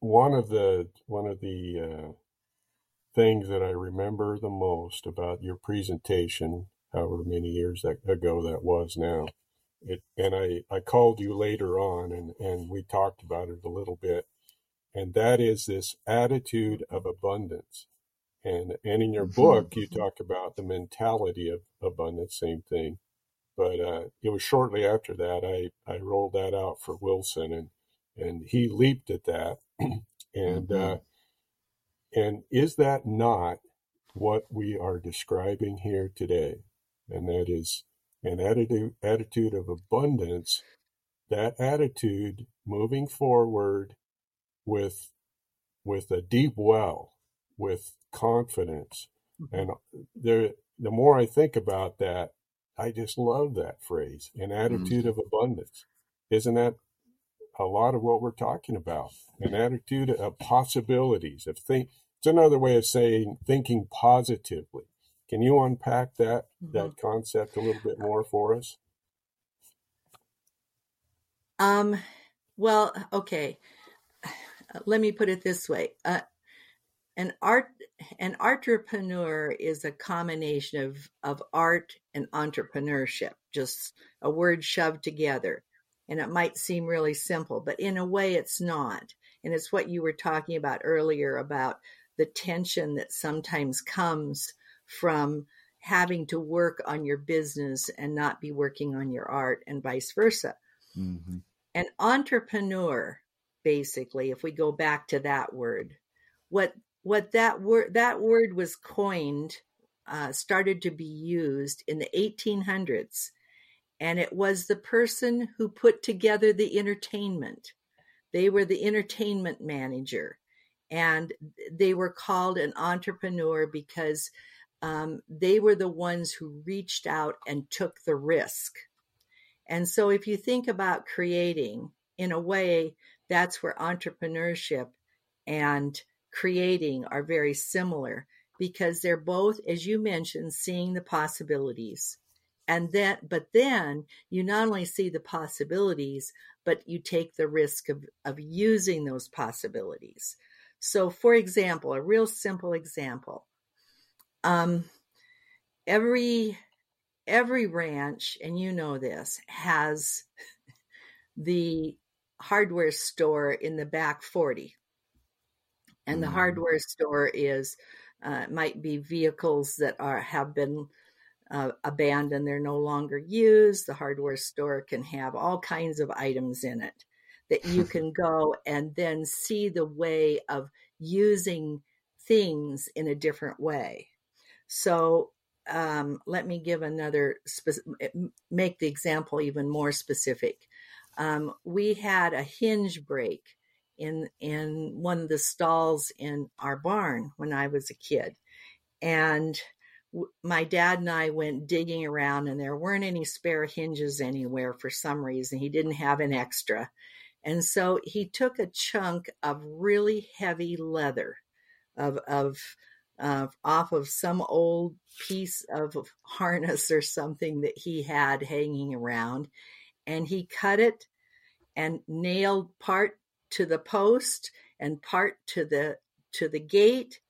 one of the one of the uh, things that I remember the most about your presentation, however many years that, ago that was now, it, and I, I called you later on and, and we talked about it a little bit. And that is this attitude of abundance. And, and in your mm-hmm. book, you talk about the mentality of abundance, same thing. But uh, it was shortly after that I, I rolled that out for Wilson and, and he leaped at that. and, mm-hmm. uh, and is that not what we are describing here today? And that is an attitude, attitude of abundance, that attitude moving forward with, with a deep well, with confidence. Mm-hmm. And there, the more I think about that, I just love that phrase, an mm-hmm. attitude mm-hmm. of abundance. Isn't that a lot of what we're talking about? An attitude of possibilities, of think. It's another way of saying thinking positively. Can you unpack that mm-hmm. that concept a little bit more for us? Um, well, okay. Let me put it this way: uh, an art an entrepreneur is a combination of of art and entrepreneurship, just a word shoved together. And it might seem really simple, but in a way, it's not. And it's what you were talking about earlier about the tension that sometimes comes from having to work on your business and not be working on your art and vice versa. Mm-hmm. An entrepreneur, basically, if we go back to that word, what what that word that word was coined, uh, started to be used in the 1800s, and it was the person who put together the entertainment. They were the entertainment manager, and they were called an entrepreneur because um, they were the ones who reached out and took the risk. And so, if you think about creating, in a way, that's where entrepreneurship and creating are very similar because they're both, as you mentioned, seeing the possibilities. And then, but then you not only see the possibilities, but you take the risk of, of using those possibilities. So, for example, a real simple example um, every every ranch, and you know this, has the hardware store in the back 40. And mm. the hardware store is uh, might be vehicles that are have been uh, abandoned; they're no longer used. The hardware store can have all kinds of items in it that you can go and then see the way of using things in a different way. So um, let me give another, spe- make the example even more specific. Um, we had a hinge break in in one of the stalls in our barn when I was a kid, and w- my dad and I went digging around, and there weren't any spare hinges anywhere for some reason. He didn't have an extra, and so he took a chunk of really heavy leather, of of uh, off of some old piece of harness or something that he had hanging around. And he cut it and nailed part to the post and part to the to the gate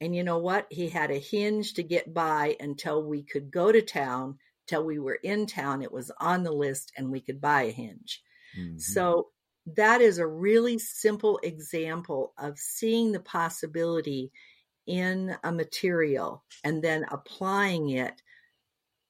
and you know what he had a hinge to get by until we could go to town till we were in town it was on the list and we could buy a hinge mm-hmm. so that is a really simple example of seeing the possibility in a material and then applying it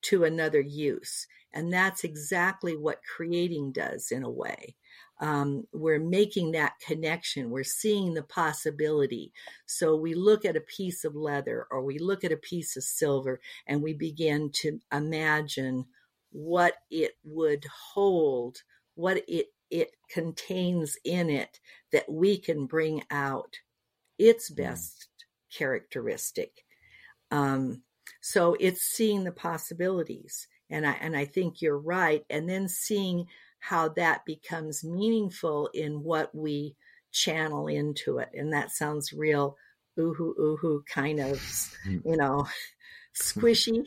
to another use. And that's exactly what creating does in a way. Um, we're making that connection. We're seeing the possibility. So we look at a piece of leather or we look at a piece of silver and we begin to imagine what it would hold, what it, it contains in it that we can bring out its mm. best characteristic. Um, so it's seeing the possibilities, and I and I think you're right, and then seeing how that becomes meaningful in what we channel into it, and that sounds real oohoo oohoo kind of Mm. you know squishy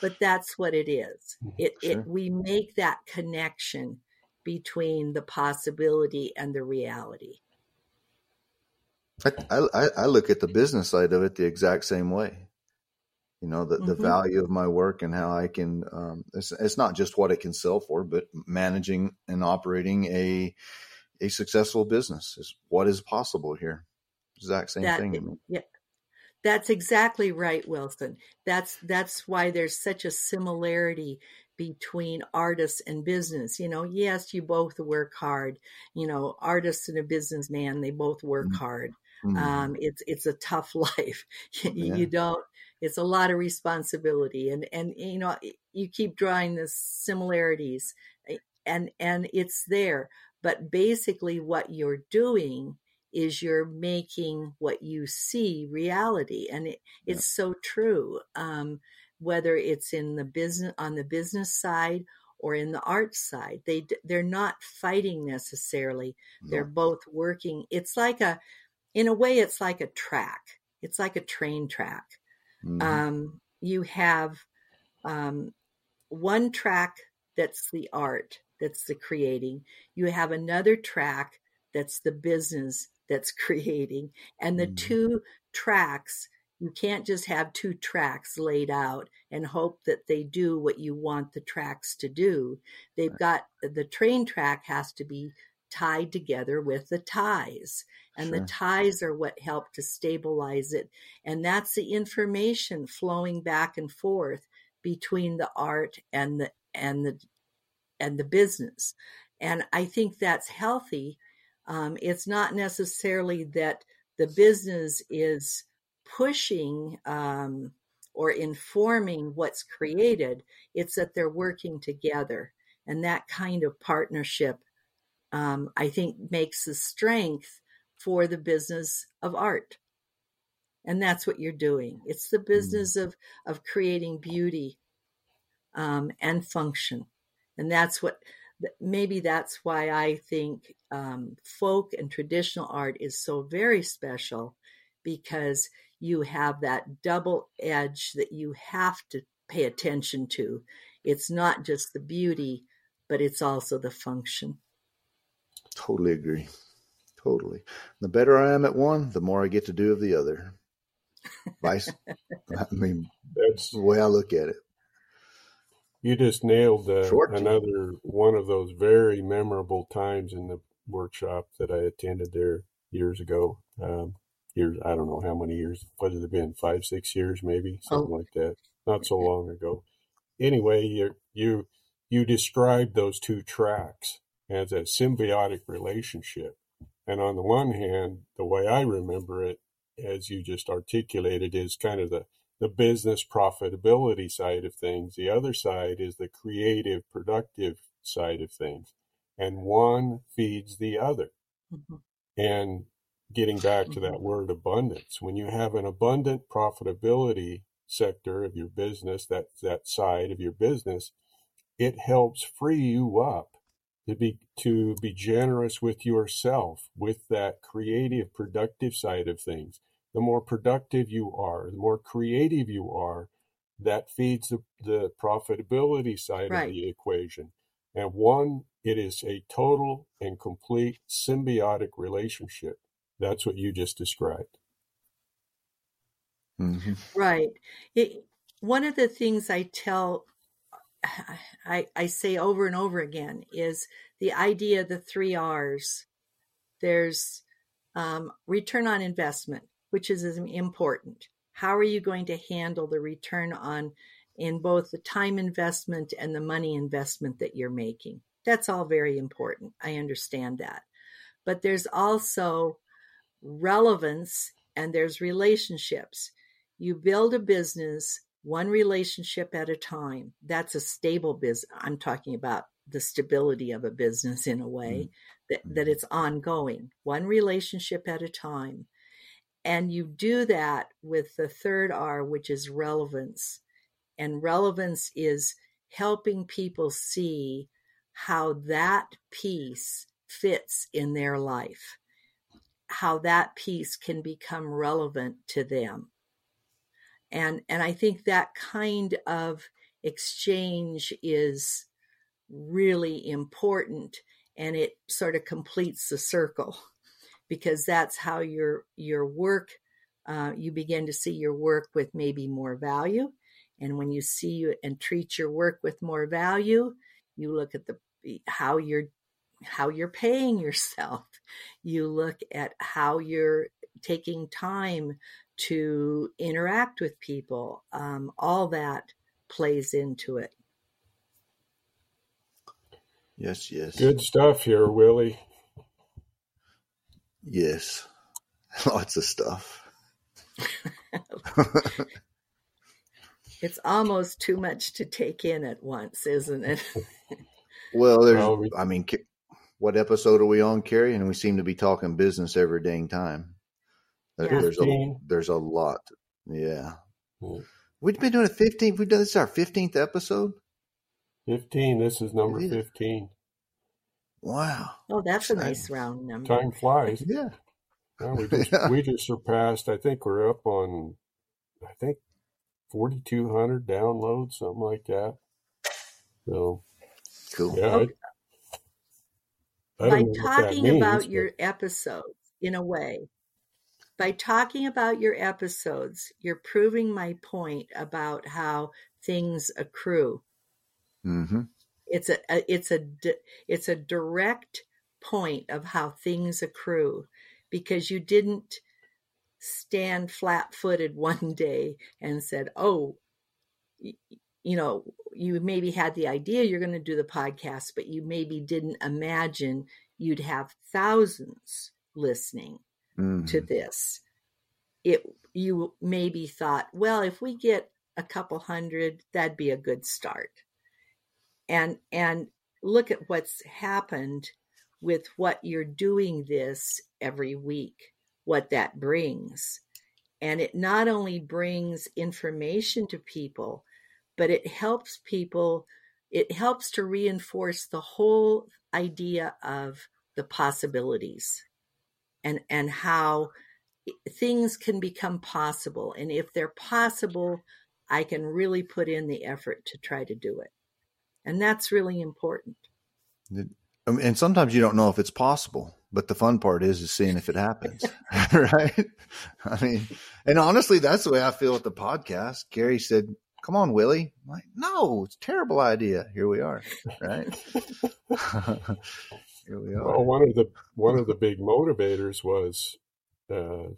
but that's what it is it, Sure. it we make that connection between the possibility and the reality I, I, I look at the business side of it the exact same way. You know, the, the Mhm. value of my work and how I can, um, it's, it's not just what it can sell for, but managing and operating a, a successful business is what is possible here. Exact same that thing. yeah that's exactly right wilson that's that's why there's such a similarity between artists and business you know yes you both work hard you know artists and a businessman they both work Mhm. hard Mhm. um, it's it's a tough life you, Yeah. you don't it's a lot of responsibility and and you know you keep drawing the similarities eh, and and it's there but basically what you're doing is you're making what you see reality and it, Yeah. it's so true um, whether it's in the business on the business side or in the art side They they're not fighting necessarily they're both working it's like a in a way it's like a track. It's like a train track. Mhm. um, you have um, one track that's the art that's the creating. You have another track that's the business that's creating. And the Mhm. two tracks you can't just have two tracks laid out and hope that they do what you want the tracks to do. They've got the train track has to be tied together with the ties and Sure. the ties are what help to stabilize it and that's the information flowing back and forth between the art and the and the and the business and i think that's healthy um, it's not necessarily that the business is pushing um, or informing what's created it's that they're working together and that kind of partnership um, i think makes the strength for the business of art. And that's what you're doing. It's the business of of creating beauty um, and function. And that's what maybe that's why i think um, folk and traditional art is so very special because you have that double edge that you have to pay attention to. It's not just the beauty but it's also the function Totally agree. Totally. The better I am at one, the more I get to do of the other. Vice. I mean, That's the way I look at it. you just nailed uh, another one of those very memorable times in the workshop that I attended there years ago. Um, years, I don't know how many years. What has it been? Five, six years, maybe something like that. Not so long ago. Anyway, you you you described those two tracks as a symbiotic relationship, and on the one hand, the way I remember it, as you just articulated, is kind of the the business profitability side of things. The other side is the creative, productive side of things. And one feeds the other. Mhm. And getting back to that word abundance, when you have an abundant profitability sector of your business, that, that side of your business, it helps free you up to be to be generous with yourself with that creative productive side of things. The more productive you are the more creative you are that feeds the, the profitability side Right. of the equation. And one it is a total and complete symbiotic relationship. That's what you just described. Hmm Right. It, one of the things I tell, I, I say over and over again is the idea of the three R's. There's um, return on investment, which is important. How are you going to handle the return on in both the time investment and the money investment that you're making? That's all very important. I understand that. But there's also relevance and there's relationships. You build a business one relationship at a time. That's a stable business. I'm talking about the stability of a business in a way mm-hmm. that, that mm-hmm. it's ongoing, one relationship at a time. And you do that with the third R, which is relevance. And relevance is helping people see how that piece fits in their life. how that piece can become relevant to them. And, and I think that kind of exchange is really important and it sort of completes the circle because that's how your your work uh, you begin to see your work with maybe more value and when you see you and treat your work with more value you look at the how you're how you're paying yourself. You look at how you're taking time to interact with people um, all that plays into it Yes, yes. Good stuff here, Willie. Yes. Lots of stuff. it's almost too much to take in at once, isn't it? well, there's, well, we, I mean, what episode are we on, Cary? And we seem to be talking business every dang time. Yeah. There's a there's a lot. Yeah. yeah. We've been doing a 15. We've done this is our 15th episode. 15. This is number 15. Wow. Oh, that's a nice round number. Time flies. Yeah. Well, we just yeah. we just surpassed. I think we're up on. I think forty two hundred downloads, something like that. So cool. Yeah. Okay. I, I by talking means, about but... your episodes, in a way, by talking about your episodes, you're proving my point about how things accrue. Mm-hmm. It's a, a it's a it's a direct point of how things accrue because you didn't stand flat-footed one day and said, "Oh, you know, you maybe had the idea you're going to do the podcast, but you maybe didn't imagine you'd have thousands listening mm-hmm. to this. It you maybe thought, well, if we get a couple hundred, that'd be a good start and and look at what's happened with what you're doing this every week what that brings and it not only brings information to people but it helps people it helps to reinforce the whole idea of the possibilities and and how things can become possible and if they're possible i can really put in the effort to try to do it and that's really important. Um, and sometimes you don't know if it's possible, but the fun part is is seeing if it happens, right? I mean, and honestly, that's the way I feel with the podcast. Gary said, "Come on, Willie." I'm like, no, it's a terrible idea. Here we are, right? Here we are. Well, one of the one of the big motivators was uh,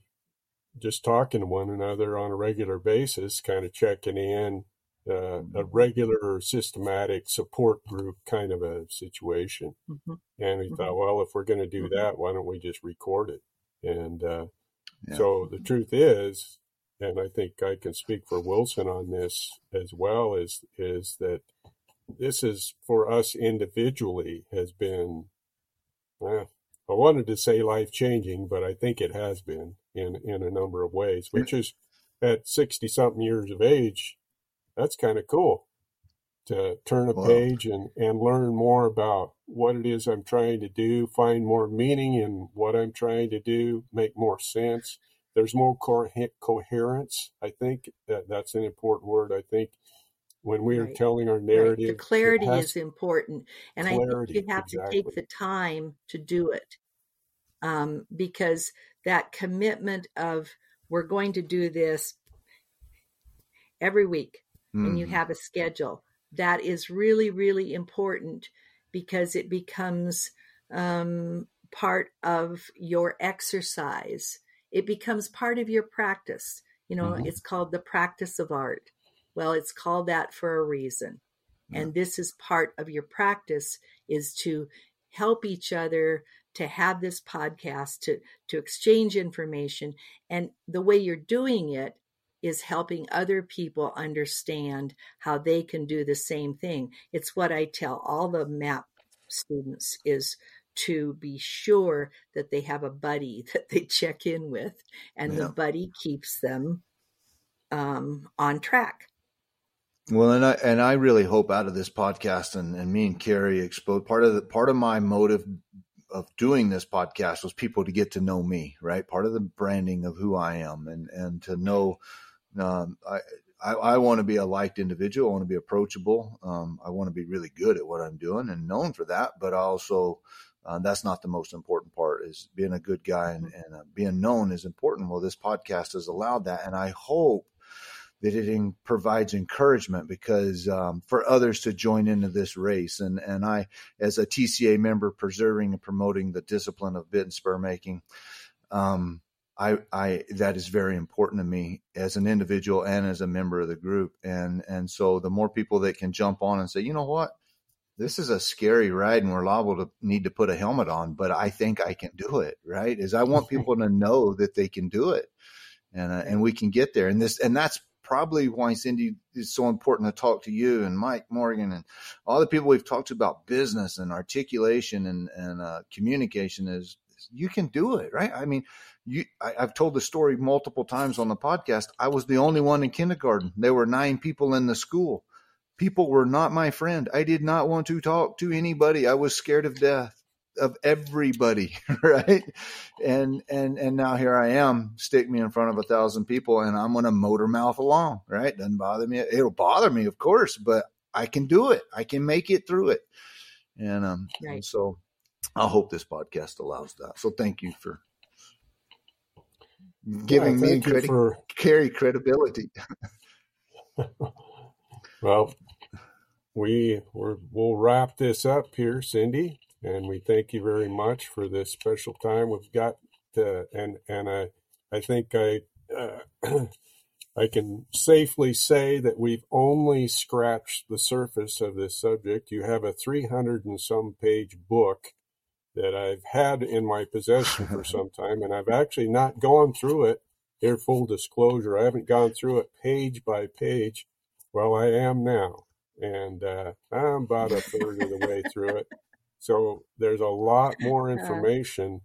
just talking to one another on a regular basis, kind of checking in, uh, a mm-hmm. regular systematic support group kind of a situation. Mm-hmm. And we mm-hmm. thought, well, if we're going to do mm-hmm. that, why don't we just record it? And uh, yeah. so the truth is, and I think I can speak for Wilson on this as well, is is that this is for us individually has been. I wanted to say life changing, but I think it has been in in a number of ways. Which is at sixty something years of age, that's kind of cool to turn a wow. page and, and learn more about what it is I'm trying to do, find more meaning in what I'm trying to do, make more sense. There's more co- coherence. I think that that's an important word. I think when we are right. telling our narrative, right. the clarity is important, and clarity, I think you have exactly. to take the time to do it um, because that commitment of we're going to do this every week mm. and you mm. have a schedule. That is really, really important because it becomes um, part of your exercise. It becomes part of your practice. You know, mm-hmm. it's called the practice of art. Well, it's called that for a reason. Yeah. And this is part of your practice is to help each other to have this podcast to to exchange information and the way you're doing it is helping other people understand how they can do the same thing. It's what I tell all the MAP students is to be sure that they have a buddy that they check in with and yeah. the buddy keeps them um, on track. Well, and I and I really hope out of this podcast and, and me and Cary expose part of the part of my motive of doing this podcast was people to get to know me, right? Part of the branding of who I am, and and to know, um, I, I, I want to be a liked individual. I want to be approachable. Um, I want to be really good at what I'm doing and known for that. But also, uh, that's not the most important part. Is being a good guy and, and uh, being known is important. Well, this podcast has allowed that, and I hope that it in, provides encouragement because um, for others to join into this race. And and I, as a TCA member, preserving and promoting the discipline of bit and spur making. Um, I, I that is very important to me as an individual and as a member of the group. And and so the more people that can jump on and say, you know what, this is a scary ride, and we're liable to need to put a helmet on, but I think I can do it. Right? Is I want people to know that they can do it, and uh, and we can get there. And this and that's probably why Cindy is so important to talk to you and Mike Morgan and all the people we've talked to about business and articulation and and uh, communication is you can do it, right? I mean, you, I, have told the story multiple times on the podcast. I was the only one in kindergarten. There were nine people in the school. People were not my friend. I did not want to talk to anybody. I was scared of death of everybody, right? And and and now here I am. Stick me in front of a thousand people, and I'm going to motor mouth along, right? Doesn't bother me. It'll bother me, of course, but I can do it. I can make it through it. And um, right. and so I hope this podcast allows that. So thank you for giving yeah, me credit, for... carry credibility. well, we we will wrap this up here, Cindy, and we thank you very much for this special time we've got. To, and and I I think I. Uh, I can safely say that we've only scratched the surface of this subject. You have a 300 and some page book that I've had in my possession for some time, and I've actually not gone through it. Here, full disclosure, I haven't gone through it page by page. Well, I am now, and uh, I'm about a third of the way through it. So there's a lot more information,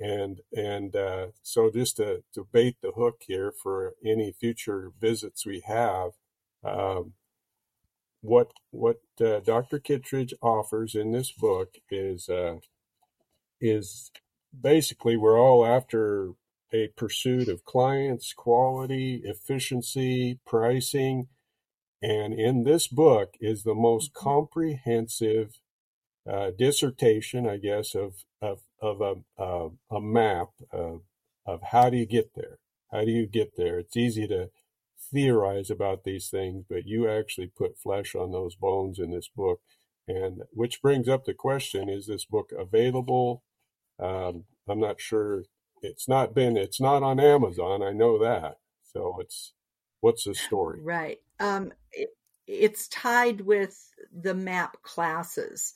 and and uh, so just to, to bait the hook here for any future visits we have, um, what what uh, Dr. Kittredge offers in this book is uh, is basically we're all after a pursuit of clients, quality, efficiency, pricing. And in this book is the most mm-hmm. comprehensive uh, dissertation, I guess, of of of a uh, a map of of how do you get there? How do you get there? It's easy to theorize about these things, but you actually put flesh on those bones in this book. And which brings up the question: Is this book available um, I'm not sure. It's not been. It's not on Amazon. I know that. So it's what's the story? Right. Um, it, it's tied with the MAP classes,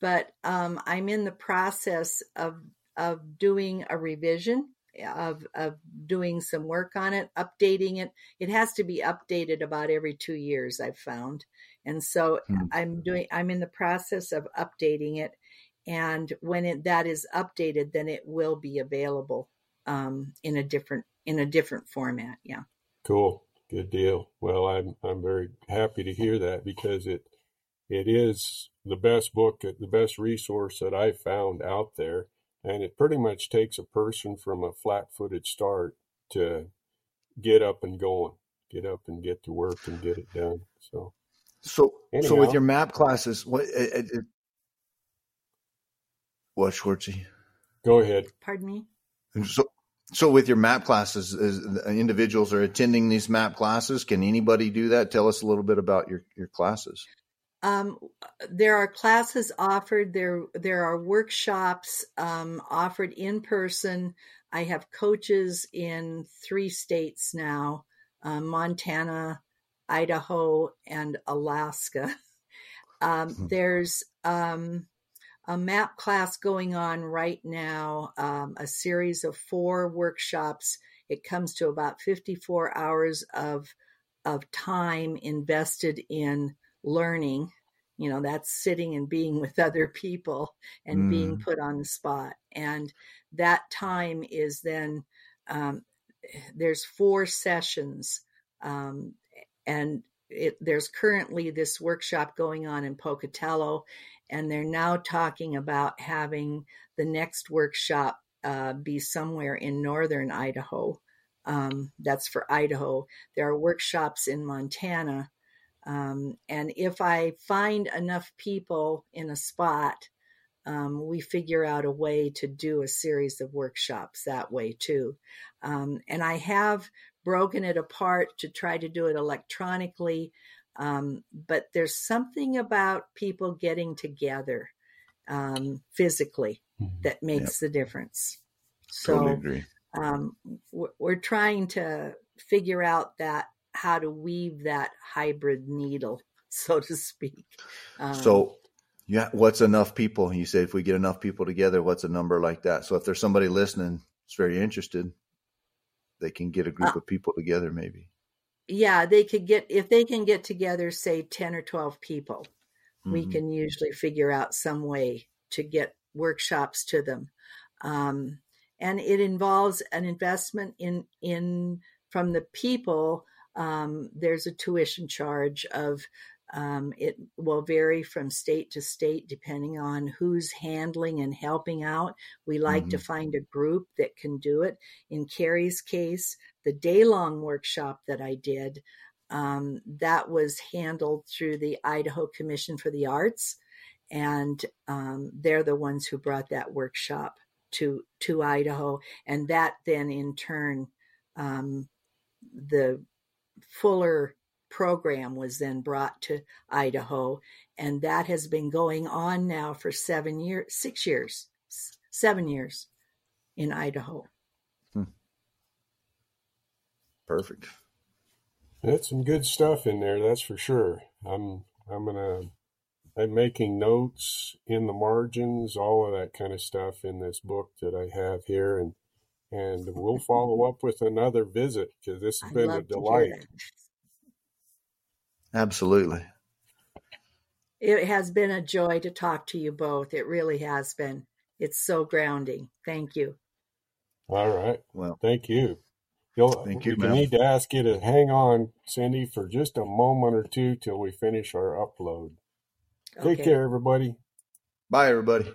but um, I'm in the process of of doing a revision of of doing some work on it, updating it. It has to be updated about every two years. I've found, and so hmm. I'm doing. I'm in the process of updating it, and when it, that is updated then it will be available um, in a different in a different format yeah cool good deal well i'm i'm very happy to hear that because it it is the best book the best resource that i've found out there and it pretty much takes a person from a flat-footed start to get up and going get up and get to work and get it done so so Anyhow, so with your map classes what it, it, what, Schwartzy? Go ahead. Pardon me. So, so with your map classes, individuals are attending these map classes. Can anybody do that? Tell us a little bit about your your classes. Um, there are classes offered. There there are workshops um, offered in person. I have coaches in three states now: uh, Montana, Idaho, and Alaska. Um, hmm. There's um, a map class going on right now, um, a series of four workshops. It comes to about 54 hours of, of time invested in learning. You know, that's sitting and being with other people and mm. being put on the spot. And that time is then, um, there's four sessions. Um, and it, there's currently this workshop going on in Pocatello, and they're now talking about having the next workshop uh, be somewhere in northern Idaho. Um, that's for Idaho. There are workshops in Montana. Um, and if I find enough people in a spot, um, we figure out a way to do a series of workshops that way too. Um, and I have broken it apart to try to do it electronically. Um, but there's something about people getting together um, physically mm-hmm. that makes yep. the difference. So totally agree. Um, we're, we're trying to figure out that how to weave that hybrid needle, so to speak. Um, so, yeah, what's enough people? You say if we get enough people together, what's a number like that? So, if there's somebody listening that's very interested, they can get a group uh, of people together, maybe. Yeah, they could get if they can get together, say ten or twelve people. Mm-hmm. We can usually figure out some way to get workshops to them. Um, and it involves an investment in in from the people. Um, there's a tuition charge of um, it will vary from state to state depending on who's handling and helping out. We like mm-hmm. to find a group that can do it. In Cary's case, the day long workshop that I did, um, that was handled through the Idaho Commission for the Arts. And um, they're the ones who brought that workshop to to Idaho, and that then in turn, um, the fuller program was then brought to Idaho, and that has been going on now for seven years, six years, seven years in Idaho. Hmm. Perfect. That's some good stuff in there, that's for sure. I'm I'm gonna I'm making notes in the margins, all of that kind of stuff in this book that I have here, and and we'll follow up with another visit because this has I'd been a delight. Absolutely. It has been a joy to talk to you both. It really has been. It's so grounding. Thank you. All right. Well, thank you. You'll, uh, thank you. We need to ask you to hang on, Cindy, for just a moment or two till we finish our upload. Take care, everybody. Bye, everybody.